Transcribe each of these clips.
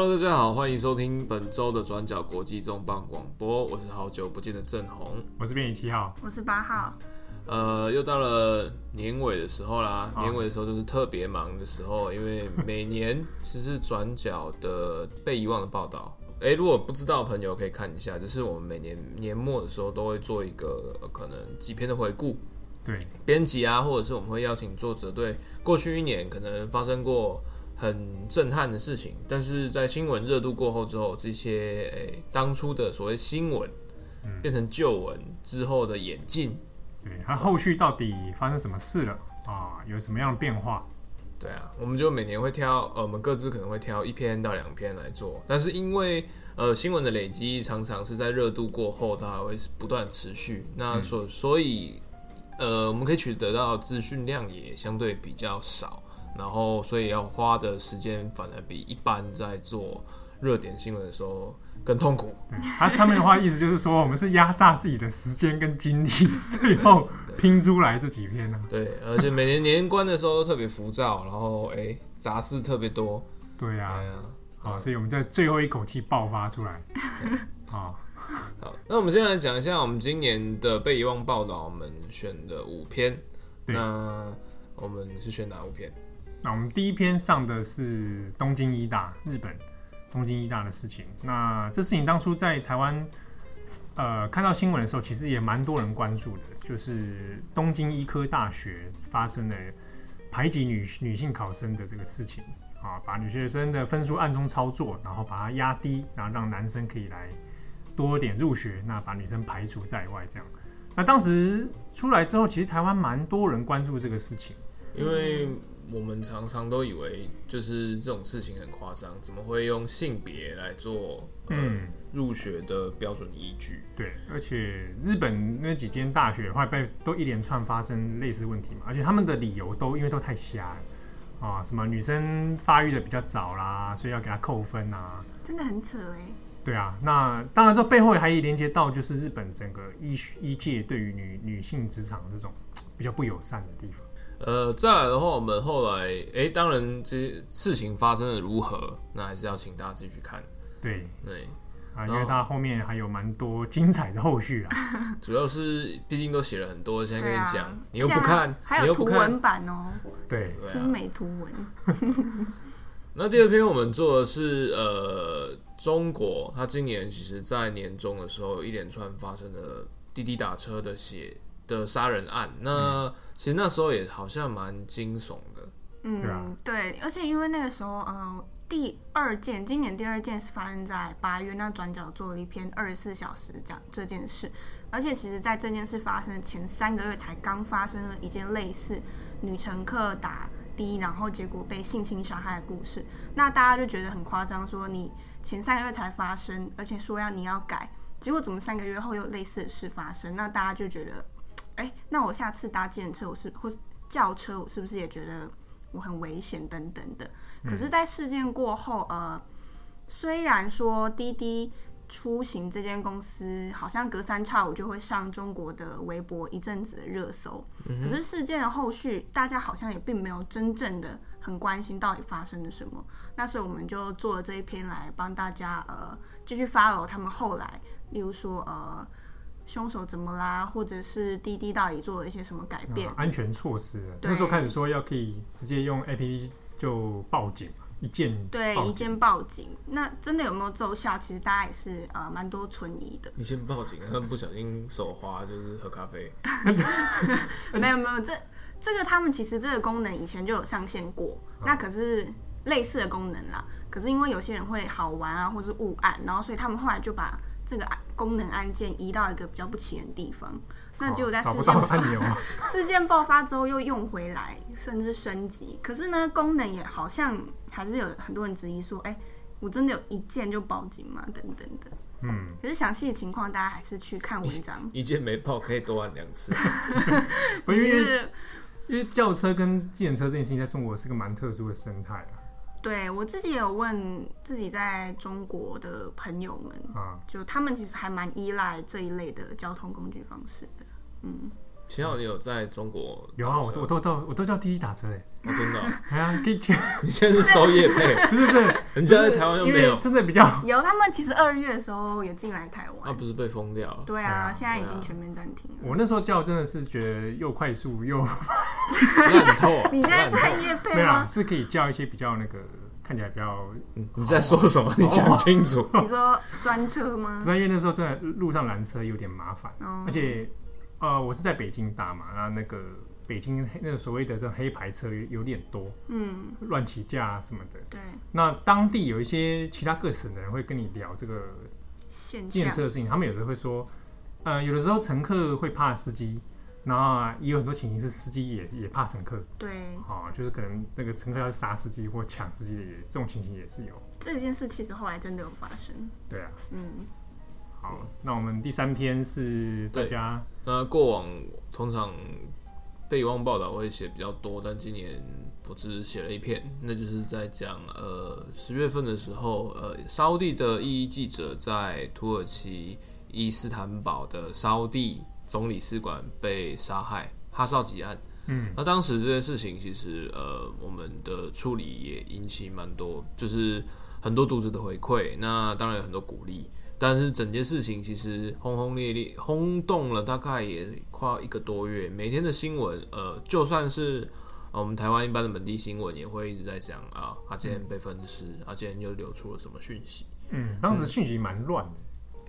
Hello，大家好，欢迎收听本周的转角国际重磅广播。我是好久不见的郑红，我是编辑七号，我是八号。呃，又到了年尾的时候啦，年尾的时候就是特别忙的时候，因为每年其实转角的被遗忘的报道。诶，如果不知道的朋友可以看一下，就是我们每年年末的时候都会做一个可能几篇的回顾。对，编辑啊，或者是我们会邀请作者对过去一年可能发生过。很震撼的事情，但是在新闻热度过后之后，这些诶、欸、当初的所谓新闻，变成旧闻之后的演进，对，它后续到底发生什么事了啊？有什么样的变化？对啊，我们就每年会挑，呃，我们各自可能会挑一篇到两篇来做，但是因为呃新闻的累积常常是在热度过后，它还会不断持续，那所、嗯、所以呃我们可以取得到资讯量也相对比较少。然后，所以要花的时间反而比一般在做热点新闻的时候更痛苦。它上面的话意思就是说，我们是压榨自己的时间跟精力，最后拼出来这几篇呢、啊。对，而且每年年关的时候都特别浮躁，然后哎杂事特别多。对呀、啊，好，所以我们在最后一口气爆发出来。好，好，那我们先来讲一下我们今年的被遗忘报道，我们选的五篇。那我们是选哪五篇？那我们第一篇上的是东京医大，日本东京医大的事情。那这事情当初在台湾，呃，看到新闻的时候，其实也蛮多人关注的，就是东京医科大学发生了排挤女女性考生的这个事情啊，把女学生的分数暗中操作，然后把它压低，然后让男生可以来多点入学，那把女生排除在外，这样。那当时出来之后，其实台湾蛮多人关注这个事情，因为。我们常常都以为就是这种事情很夸张，怎么会用性别来做嗯入学的标准依据？对，而且日本那几间大学后来被都一连串发生类似问题嘛，而且他们的理由都因为都太瞎了啊，什么女生发育的比较早啦，所以要给她扣分啊，真的很扯哎。对啊，那当然这背后还连接到就是日本整个医医界对于女女性职场这种比较不友善的地方。呃，再来的话，我们后来，哎、欸，当然这些事情发生的如何，那还是要请大家继续看。对对啊，因为它后面还有蛮多精彩的后续啊。主要是毕竟都写了很多，现在跟你讲、啊，你又不看，还有图文版哦。对，精美图文。那第二篇我们做的是呃，中国，它今年其实在年终的时候，有一连串发生的滴滴打车的血的杀人案，那、嗯、其实那时候也好像蛮惊悚的。嗯对、而且因为那个时候，嗯、呃，第二件，今年第二件是发生在八月，那转角做了一篇二十四小时讲这件事，而且其实在这件事发生的前三个月才刚发生了一件类似女乘客打的，然后结果被性侵小孩的故事，那大家就觉得很夸张，说你前三个月才发生，而且说要你要改，结果怎么三个月后又类似的事发生？那大家就觉得。哎、欸，那我下次搭计程车，我是或是轿车，我是不是也觉得我很危险等等的？可是，在事件过后，呃，虽然说滴滴出行这间公司好像隔三差五就会上中国的微博一阵子的热搜，可是事件的后续，大家好像也并没有真正的很关心到底发生了什么。那所以我们就做了这一篇来帮大家呃继续 follow 他们后来，例如说呃。凶手怎么啦？或者是滴滴到底做了一些什么改变？啊、安全措施。那时候开始说要可以直接用 APP 就报警，一键对一键报警。那真的有没有奏效？其实大家也是呃蛮多存疑的。一键报警，他们不小心手滑就是喝咖啡。没有没有，这这个他们其实这个功能以前就有上线过，哦、那可是类似的功能啦。可是因为有些人会好玩啊，或是误按，然后所以他们后来就把。这个功能按键移到一个比较不起眼的地方，那结果在事件爆发，事件爆发之后又用回来，甚至升级。可是呢，功能也好像还是有很多人质疑说：“哎，我真的有一键就报警吗？”等等等。嗯。可是详细的情况，大家还是去看文章。一键没报可以多按两次。因为因为轿车跟计程车这件事情在中国是个蛮特殊的生态啊。对，我自己有问自己在中国的朋友们，啊，就他们其实还蛮依赖这一类的交通工具方式的，嗯，秦昊，你有在中国？有啊，我我都都我都叫滴滴打车哎。我真的？哎呀，可以 你现在是收业配？不是是，人家在台湾又没有，真的比较有。他们其实二月的时候也进来台湾，那不是被封掉了？对啊，现在已经全面暂停了。我那时候叫真的是觉得又快速又烂透。你现在在业配吗？是可以叫一些比较那个。看起来比较，你在说什么？你讲清楚。你说专车吗？专业那时候在路上拦车有点麻烦，而且呃，我是在北京打嘛，然后那个北京那个所谓的这黑牌车有点多，嗯，乱起价什么的。对。那当地有一些其他各省的人会跟你聊这个建设的事情，他们有时候会说，呃，有的时候乘客会怕司机。那也有很多情形是司机也也怕乘客，对，啊，就是可能那个乘客要杀司机或抢司机的，这种情形也是有。这件事其实后来真的有发生。对啊，嗯，好，那我们第三篇是大家，那过往通常备忘报道会写比较多，但今年我只写了一篇，那就是在讲呃十月份的时候，呃沙乌地的异议记者在土耳其伊斯坦堡的沙乌地。总领事馆被杀害，哈少吉案。嗯，那当时这件事情其实呃，我们的处理也引起蛮多，就是很多读者的回馈。那当然有很多鼓励，但是整件事情其实轰轰烈烈，轰动了大概也快一个多月。每天的新闻，呃，就算是我们台湾一般的本地新闻，也会一直在讲啊，他今天被分尸，啊，今天又流出了什么讯息？嗯，当时讯息蛮乱的。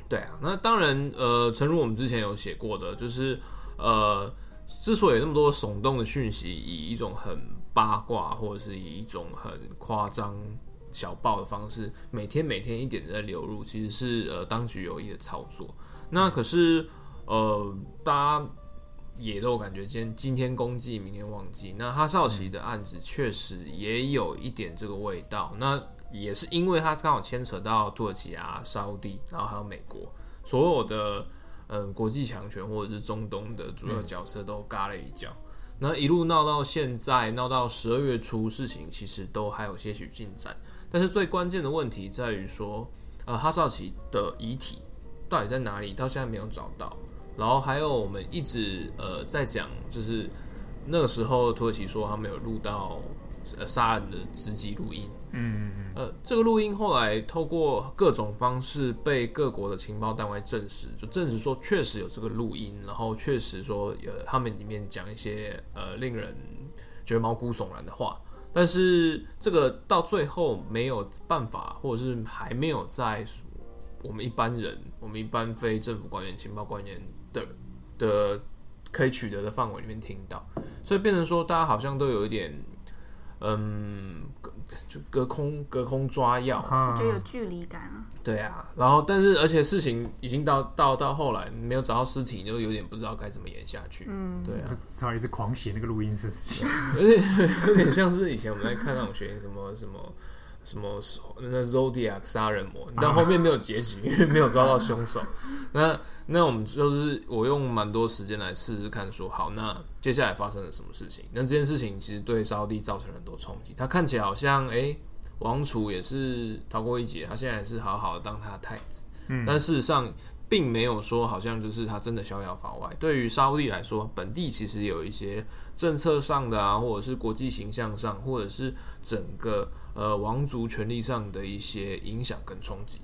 对啊，那当然，呃，诚如我们之前有写过的，就是，呃，之所以有那么多耸动的讯息，以一种很八卦或者是以一种很夸张小报的方式，每天每天一点的在流入，其实是呃当局有意的操作。那可是，呃，大家也都感觉今天今天公祭，明天忘记。那哈少奇的案子确实也有一点这个味道。那也是因为他刚好牵扯到土耳其啊、沙乌地，然后还有美国，所有的嗯国际强权或者是中东的主要角色都嘎了一脚。嗯、那一路闹到现在，闹到十二月初，事情其实都还有些许进展。但是最关键的问题在于说，呃，哈绍奇的遗体到底在哪里？到现在没有找到。然后还有我们一直呃在讲，就是那个时候土耳其说他们有录到呃杀人的直击录音。嗯，呃，这个录音后来透过各种方式被各国的情报单位证实，就证实说确实有这个录音，然后确实说呃他们里面讲一些呃令人觉得毛骨悚然的话，但是这个到最后没有办法，或者是还没有在我们一般人、我们一般非政府官员、情报官员的的可以取得的范围里面听到，所以变成说大家好像都有一点。嗯，就隔空隔空抓药，我觉得有距离感啊。对啊，然后但是而且事情已经到到到后来没有找到尸体，就有点不知道该怎么演下去。嗯，对啊，只好一直狂写那个录音事情，有点 有点像是以前我们在看那种学什么什么。什么那 Zodiac 杀人魔，但后面没有结局，因为没有抓到凶手。那那我们就是我用蛮多时间来试试看，说好，那接下来发生了什么事情？那这件事情其实对沙乌地造成了很多冲击。他看起来好像哎、欸，王储也是逃过一劫，他现在也是好好的当他的太子。嗯，但事实上并没有说好像就是他真的逍遥法外。对于沙乌地来说，本地其实有一些政策上的啊，或者是国际形象上，或者是整个。呃，王族权力上的一些影响跟冲击。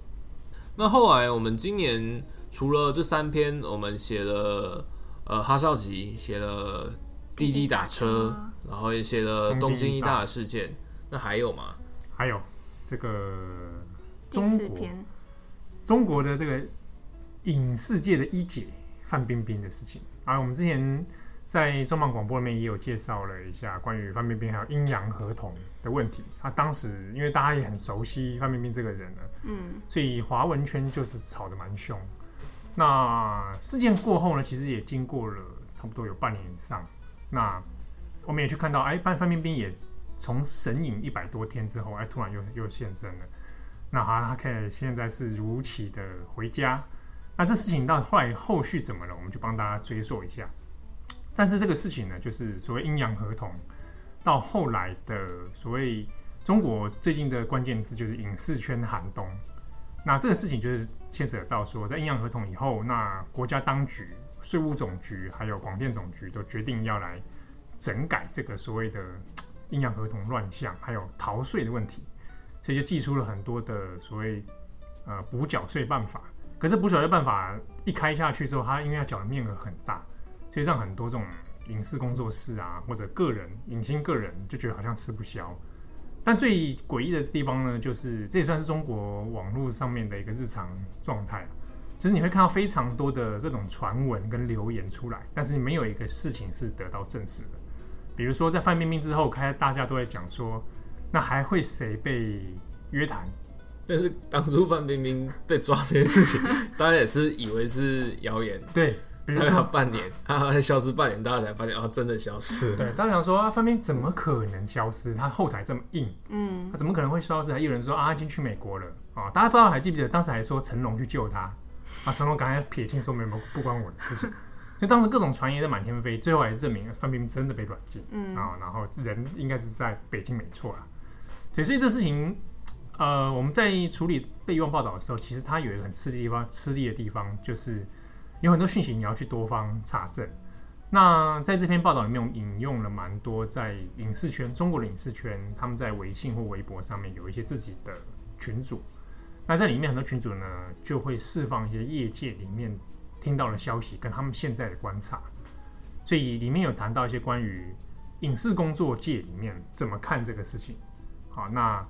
那后来我们今年除了这三篇，我们写了呃哈少吉，写了滴滴打车，滴滴打车然后也写了东京一大的事件。那还有吗？还有这个中国中国的这个影视界的一姐范冰冰的事情啊，我们之前。在重磅广播里面也有介绍了一下关于范冰冰还有阴阳合同的问题。他当时因为大家也很熟悉范冰冰这个人了，嗯，所以华文圈就是吵得蛮凶。那事件过后呢，其实也经过了差不多有半年以上。那我们也去看到，哎，范范冰冰也从神隐一百多天之后，哎，突然又又现身了。那好，他可以现在是如期的回家。那这事情到后来后续怎么了？我们就帮大家追溯一下。但是这个事情呢，就是所谓阴阳合同，到后来的所谓中国最近的关键字就是影视圈寒冬。那这个事情就是牵扯到说，在阴阳合同以后，那国家当局税务总局还有广电总局都决定要来整改这个所谓的阴阳合同乱象，还有逃税的问题，所以就寄出了很多的所谓呃补缴税办法。可是补缴税办法一开下去之后，它因为要缴的面额很大，所以让很多这种影视工作室啊或者个人影星个人就觉得好像吃不消。但最诡异的地方呢，就是这也算是中国网络上面的一个日常状态，就是你会看到非常多的各种传闻跟留言出来，但是没有一个事情是得到证实的。比如说在范冰冰之后，开大家都在讲说，那还会谁被约谈？但是当初范冰冰被抓这件事情，大家也是以为是谣言。对。大概半年，他 消失半年，大家才发现哦，真的消失。对，大家想说啊，范冰冰怎么可能消失？他后台这么硬，嗯，他怎么可能会消失？还有人说啊，他已经去美国了啊！大家不知道还记不记得，当时还说成龙去救他啊，成龙赶快撇清说没有不关我的事情。就当时各种传言在满天飞，最后还是证明范冰冰真的被软禁，嗯啊，然后人应该是在北京没错啦。对，所以这事情，呃，我们在处理被遗忘报道的时候，其实它有一个很吃力的地方，吃力的地方就是。有很多讯息你要去多方查证。那在这篇报道里面，我们引用了蛮多在影视圈、中国的影视圈，他们在微信或微博上面有一些自己的群组。那在里面很多群组呢，就会释放一些业界里面听到的消息跟他们现在的观察。所以里面有谈到一些关于影视工作界里面怎么看这个事情。好，那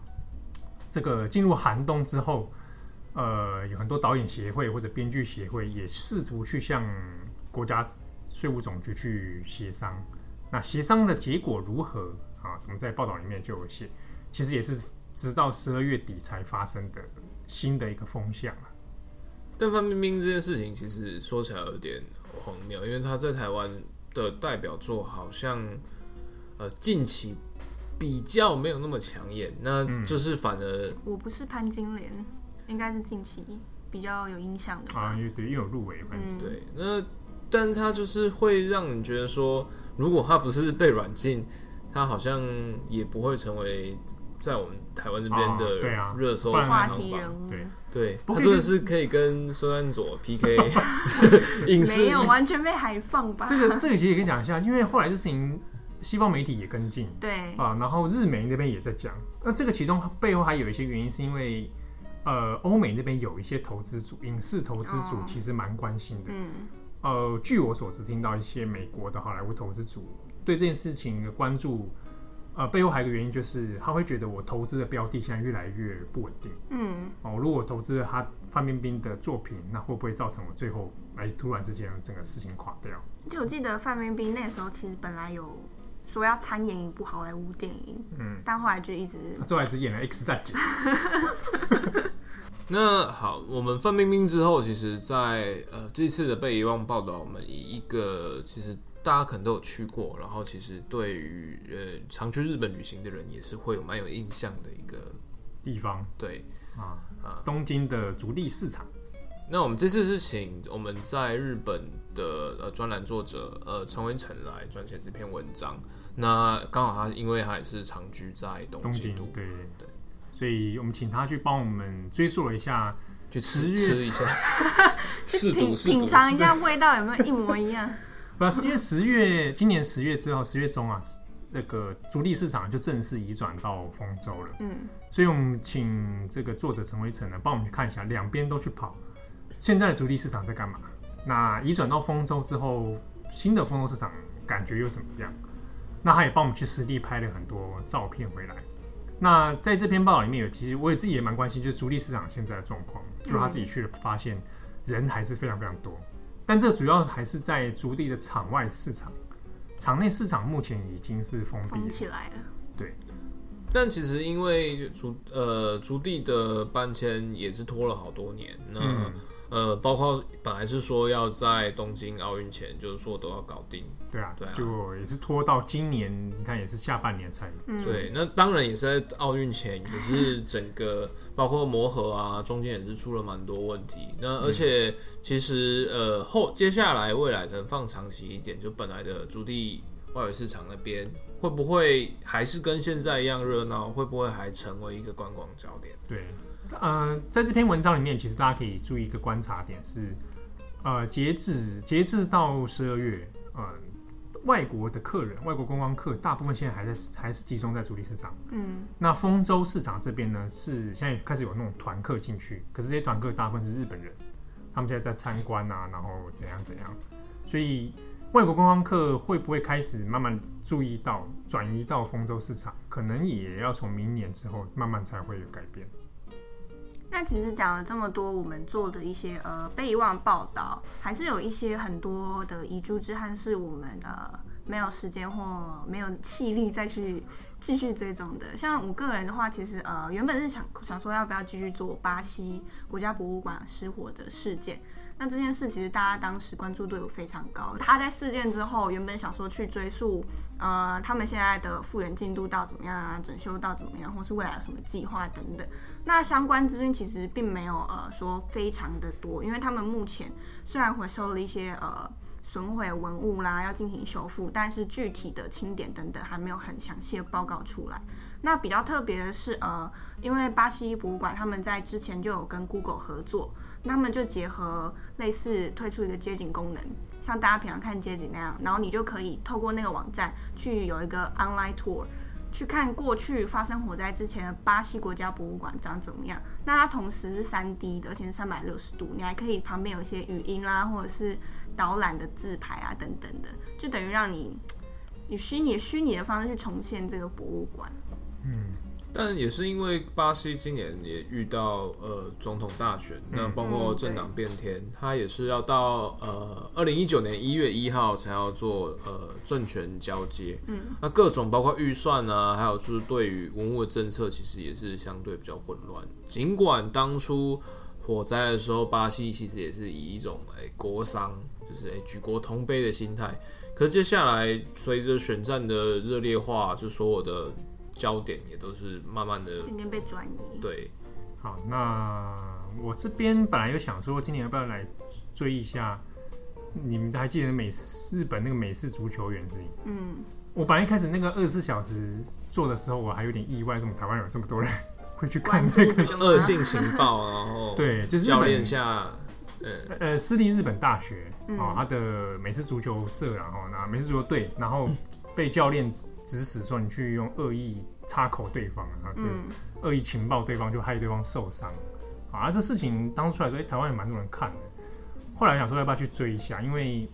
这个进入寒冬之后。呃，有很多导演协会或者编剧协会也试图去向国家税务总局去协商。那协商的结果如何啊？我们在报道里面就有写，其实也是直到十二月底才发生的新的一个风向啊。但范冰冰这件事情其实说起来有点荒谬，因为她在台湾的代表作好像呃近期比较没有那么抢眼，那就是反而、嗯、我不是潘金莲。应该是近期比较有印象的啊，因为对，又有入围，嗯，对。那，但他就是会让你觉得说，如果他不是被软禁，他好像也不会成为在我们台湾这边的热搜排行榜。对对，他真的是可以跟孙安佐 PK 影视，没有完全被海放吧？这个这个其实也可以讲一下，因为后来这事情西方媒体也跟进，对啊，然后日媒那边也在讲。那这个其中背后还有一些原因，是因为。呃，欧美那边有一些投资组，影视投资组其实蛮关心的。嗯，呃，据我所知，听到一些美国的好莱坞投资组对这件事情的关注，呃，背后还有一个原因就是他会觉得我投资的标的现在越来越不稳定。嗯，哦，如果我投资了他范冰冰的作品，那会不会造成我最后哎突然之间整个事情垮掉？就我记得范冰冰那时候其实本来有说要参演一部好莱坞电影，嗯，但后来就一直他最后还是演了《X 战警》。那好，我们范冰冰之后，其实在，呃这次的被遗忘报道，我们以一个其实大家可能都有去过，然后其实对于呃常去日本旅行的人，也是会有蛮有印象的一个地方。对啊啊，东京的筑地市场。那我们这次是请我们在日本的呃专栏作者呃陈文成来撰写这篇文章。那刚好他因为他也是长居在东京，对对对。所以我们请他去帮我们追溯了一下，去吃吃一下，试毒品尝一下味道有没有一模一样。不是因为十月，今年十月之后，十月中啊，那个筑地市场就正式移转到丰州了。嗯，所以我们请这个作者陈维成呢，帮我们去看一下，两边都去跑，现在的筑地市场在干嘛？那移转到丰州之后，新的丰州市场感觉又怎么样？那他也帮我们去实地拍了很多照片回来。那在这篇报道里面有，其实我也自己也蛮关心，就是筑地市场现在的状况。就他自己去了，发现人还是非常非常多，但这主要还是在筑地的场外市场，场内市场目前已经是封闭起来了。对，但其实因为筑呃筑地的搬迁也是拖了好多年，那。嗯呃，包括本来是说要在东京奥运前，就是说都要搞定。对啊，对啊，就也是拖到今年，你看也是下半年才。嗯、对，那当然也是在奥运前，也是 整个包括磨合啊，中间也是出了蛮多问题。那而且其实呃后接下来未来可能放长期一点，就本来的筑地外围市场那边会不会还是跟现在一样热闹？会不会还成为一个观光焦点？对。呃，在这篇文章里面，其实大家可以注意一个观察点是，呃，截止截至到十二月，呃，外国的客人，外国观光客大部分现在还在还是集中在主力市场。嗯，那丰州市场这边呢，是现在开始有那种团客进去，可是这些团客大部分是日本人，他们现在在参观啊，然后怎样怎样，所以外国观光客会不会开始慢慢注意到转移到丰州市场，可能也要从明年之后慢慢才会有改变。但其实讲了这么多，我们做的一些呃备忘报道，还是有一些很多的遗珠之憾是我们呃没有时间或没有气力再去继续追踪的。像我个人的话，其实呃原本是想想说要不要继续做巴西国家博物馆失火的事件。那这件事其实大家当时关注度有非常高。他在事件之后，原本想说去追溯，呃，他们现在的复原进度到怎么样啊，整修到怎么样，或是未来有什么计划等等。那相关资讯其实并没有呃说非常的多，因为他们目前虽然回收了一些呃损毁文物啦，要进行修复，但是具体的清点等等还没有很详细的报告出来。那比较特别的是，呃，因为巴西博物馆他们在之前就有跟 Google 合作，那他们就结合类似推出一个街景功能，像大家平常看街景那样，然后你就可以透过那个网站去有一个 online tour，去看过去发生火灾之前的巴西国家博物馆长怎么样。那它同时是三 D 的，而且是三百六十度，你还可以旁边有一些语音啦，或者是导览的自拍啊等等的，就等于让你以虚拟虚拟的方式去重现这个博物馆。嗯，但也是因为巴西今年也遇到呃总统大选，嗯、那包括政党变天，他也是要到呃二零一九年一月一号才要做呃政权交接。嗯，那各种包括预算啊，还有就是对于文物的政策，其实也是相对比较混乱。尽管当初火灾的时候，巴西其实也是以一种哎、欸、国殇，就是哎、欸、举国同悲的心态，可是接下来随着选战的热烈化，就所有的。焦点也都是慢慢的渐渐被转移。对，好，那我这边本来有想说，今年要不要来追一下？你们还记得美日本那个美式足球员之一？嗯，我本来一开始那个二十四小时做的时候，我还有点意外，为什么台湾有这么多人会去看这个恶性情报？然后 对，就是教练下，呃呃，私立日本大学啊，他的美式足球社，然后那美式足球队，然后被教练。指使说你去用恶意插口对方，然后就恶意情报对方，就害对方受伤。啊，这事情当初来说，哎，台湾也蛮多人看的。后来想说要不要去追一下，因为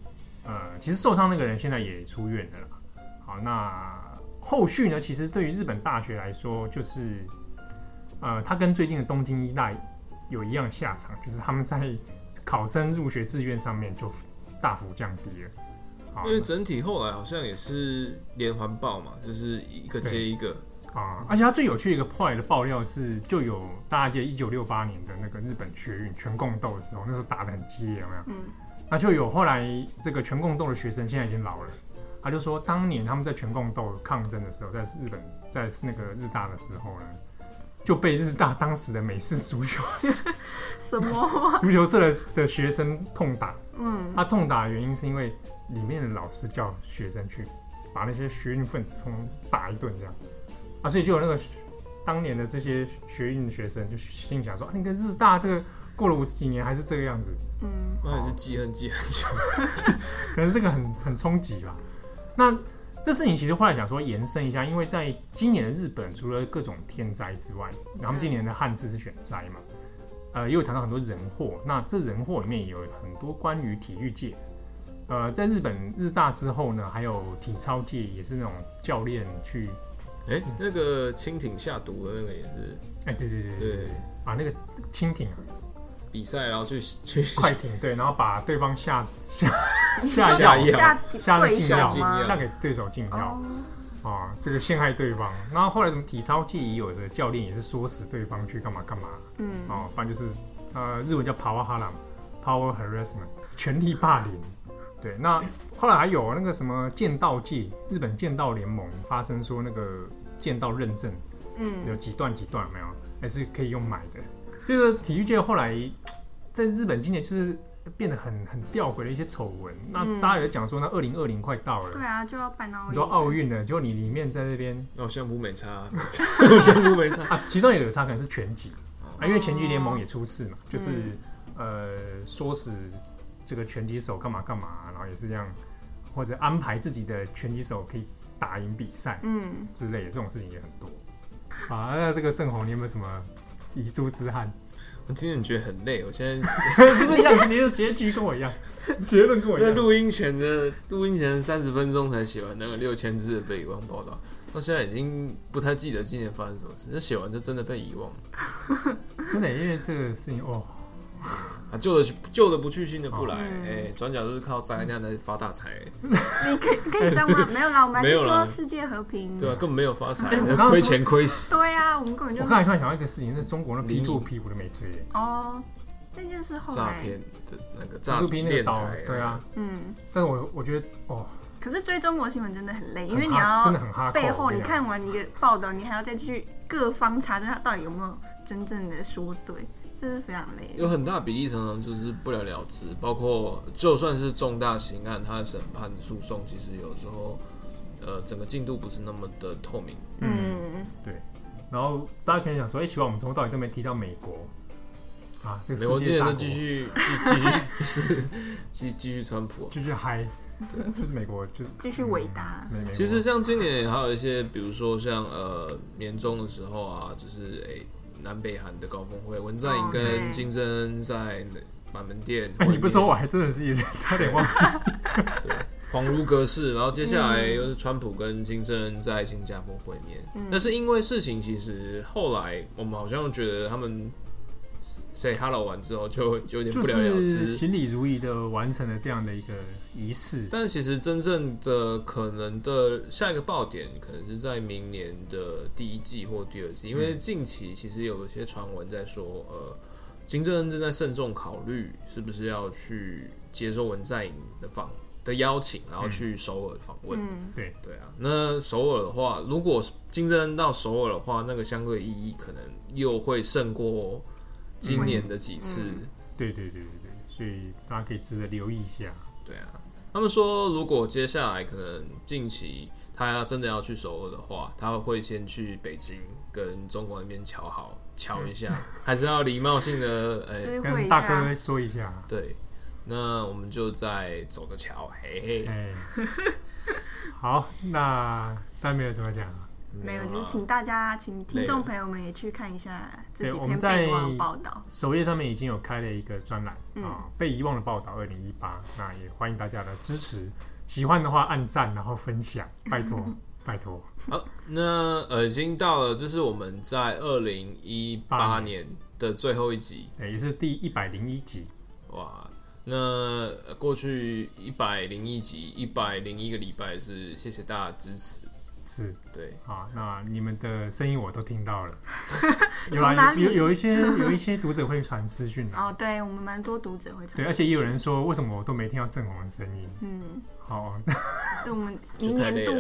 呃，其实受伤那个人现在也出院了啦。好，那后续呢？其实对于日本大学来说，就是呃，他跟最近的东京一大有一样下场，就是他们在考生入学志愿上面就大幅降低了。因为整体后来好像也是连环爆嘛，就是一个接一个啊。而且它最有趣的一个后来的爆料是，就有大家记得一九六八年的那个日本学运全共斗的时候，那时候打的很激烈，有没有？嗯。那就有后来这个全共斗的学生现在已经老了，他就说当年他们在全共斗抗争的时候，在日本在那个日大的时候呢，就被日大当时的美式足球 什么 足球社的的学生痛打。嗯。他痛打的原因是因为。里面的老师叫学生去把那些学运分子通通打一顿，这样啊，所以就有那个当年的这些学运的学生就心想说，啊，那个日大这个过了五十几年还是这个样子，嗯，那也是记恨记很久，可能这个很很冲击吧。那这事情其实后来想说延伸一下，因为在今年的日本，除了各种天灾之外，然后他们今年的汉字是选灾嘛，呃，也有谈到很多人祸。那这人祸里面也有很多关于体育界。呃，在日本日大之后呢，还有体操界也是那种教练去，哎、欸，那个蜻蜓下毒的那个也是，哎、欸，对对对对，对啊，那个蜻蜓啊，比赛然后去去快艇，对，然后把对方下下下下药下下禁药下，下给对手禁药，oh. 啊，这个陷害对方。然后后来什么体操界也有的教练也是唆使对方去干嘛干嘛，嗯，哦，反正就是呃，日文叫 power harassment，power harassment，权力霸凌。对，那后来还有那个什么剑道界，日本剑道联盟发生说那个剑道认证，嗯，有几段几段有没有，还是可以用买的。这个体育界后来在日本今年就是变得很很吊诡的一些丑闻。那大家也在讲说，那二零二零快到了，对啊，就要办奥运，你说奥运了，就你里面在这边哦，相扑没差，相扑没差。啊，其中也有差，可能是拳击。啊，因为拳击联盟也出事嘛，就是呃，说是。这个拳击手干嘛干嘛，然后也是这样，或者安排自己的拳击手可以打赢比赛，嗯之类的这种事情也很多。啊，那这个郑宏，你有没有什么遗珠之憾？我今天觉得很累，我现在你的结局跟我一样，结论跟我一样。在录音前的录音前三十分钟才写完那个六千字的被遗忘报道，到现在已经不太记得今年发生什么事。那写完就真的被遗忘了，真的，因为这个事情哦。啊，旧的旧的不去，新的不来。哎，转角都是靠灾难在发大财。你可以可以这样吗？没有啦，我们还是说世界和平。对啊，根本没有发财，亏钱亏死。对啊，我们根本就。我刚才突然想到一个事情，是中国那 P to P 我都没追。哦，那件事后来。诈骗的那个诈骗那个骗对啊，嗯。但是我我觉得哦。可是追中国新闻真的很累，因为你要真的很哈。背后你看完一个报道，你还要再去各方查证它到底有没有真正的说对。是非常累，有很大比例常常就是不了了之，包括就算是重大刑案，它的审判诉讼其实有时候，呃，整个进度不是那么的透明。嗯，对。然后大家可能想说，哎、欸，奇怪，我们从头到尾都没提到美国啊，这个、美国今年都继续继续是继继续川普，继续嗨，对，就是美国就继续伟大、嗯。其实像今年还有一些，比如说像呃年终的时候啊，就是哎。欸南北韩的高峰会，文在寅跟金正恩在板门店。哎，你不说我还真的是有点差点忘记。对，恍如隔世。然后接下来又是川普跟金正恩在新加坡会面。嗯、但是因为事情其实后来我们好像觉得他们 say hello 完之后就就有点不了了之，行礼如仪的完成了这样的一个。仪式，但其实真正的可能的下一个爆点，可能是在明年的第一季或第二季，因为近期其实有一些传闻在说，呃，金正恩正在慎重考虑是不是要去接受文在寅的访的邀请，然后去首尔访问。嗯，对对啊，那首尔的话，如果金正恩到首尔的话，那个相对意义可能又会胜过今年的几次。嗯嗯、对对对对对，所以大家可以值得留意一下。对啊。他们说，如果接下来可能近期他要真的要去首尔的话，他会先去北京跟中国那边瞧好瞧一下，还是要礼貌性的呃、欸、跟大哥说一下。对，那我们就再走着瞧，嘿嘿。欸、好，那大家没有什么讲。没有，就是请大家，请听众朋友们也去看一下这几篇被遗忘报道。首页上面已经有开了一个专栏啊，嗯、被遗忘的报道二零一八，那也欢迎大家的支持。喜欢的话按赞，然后分享，拜托拜托。好，那呃，已经到了，这是我们在二零一八年的最后一集，也是第一百零一集。哇，那过去一百零一集，一百零一个礼拜是谢谢大家的支持。是。对。啊，那你们的声音我都听到了，有啊，有有一些有一些读者会传私讯哦，对我们蛮多读者会传，对，而且也有人说为什么我都没听到郑红的声音，嗯，好，就我们 明年度，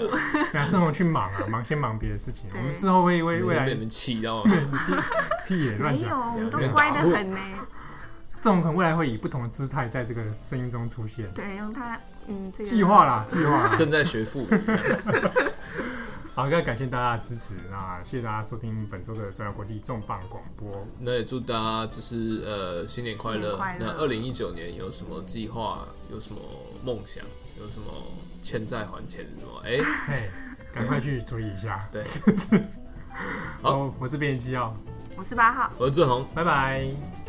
对啊，镇宏去忙啊，忙先忙别的事情，我们之后会为未来。被你们气到，屁也乱讲，没有，我们都乖得很呢。镇宏可能未来会以不同的姿态在这个声音中出现，对，用他嗯这个。计划啦，计划正在学富语。好，非常感谢大家的支持，那谢谢大家收听本周的转角国际重磅广播。那也祝大家就是呃新年快乐。那二零一九年有什么计划？有什么梦想？有什么欠债还钱什么？哎、欸，赶快去处理一下。对，好，我是编辑七号，我是八号，我是志宏，拜拜。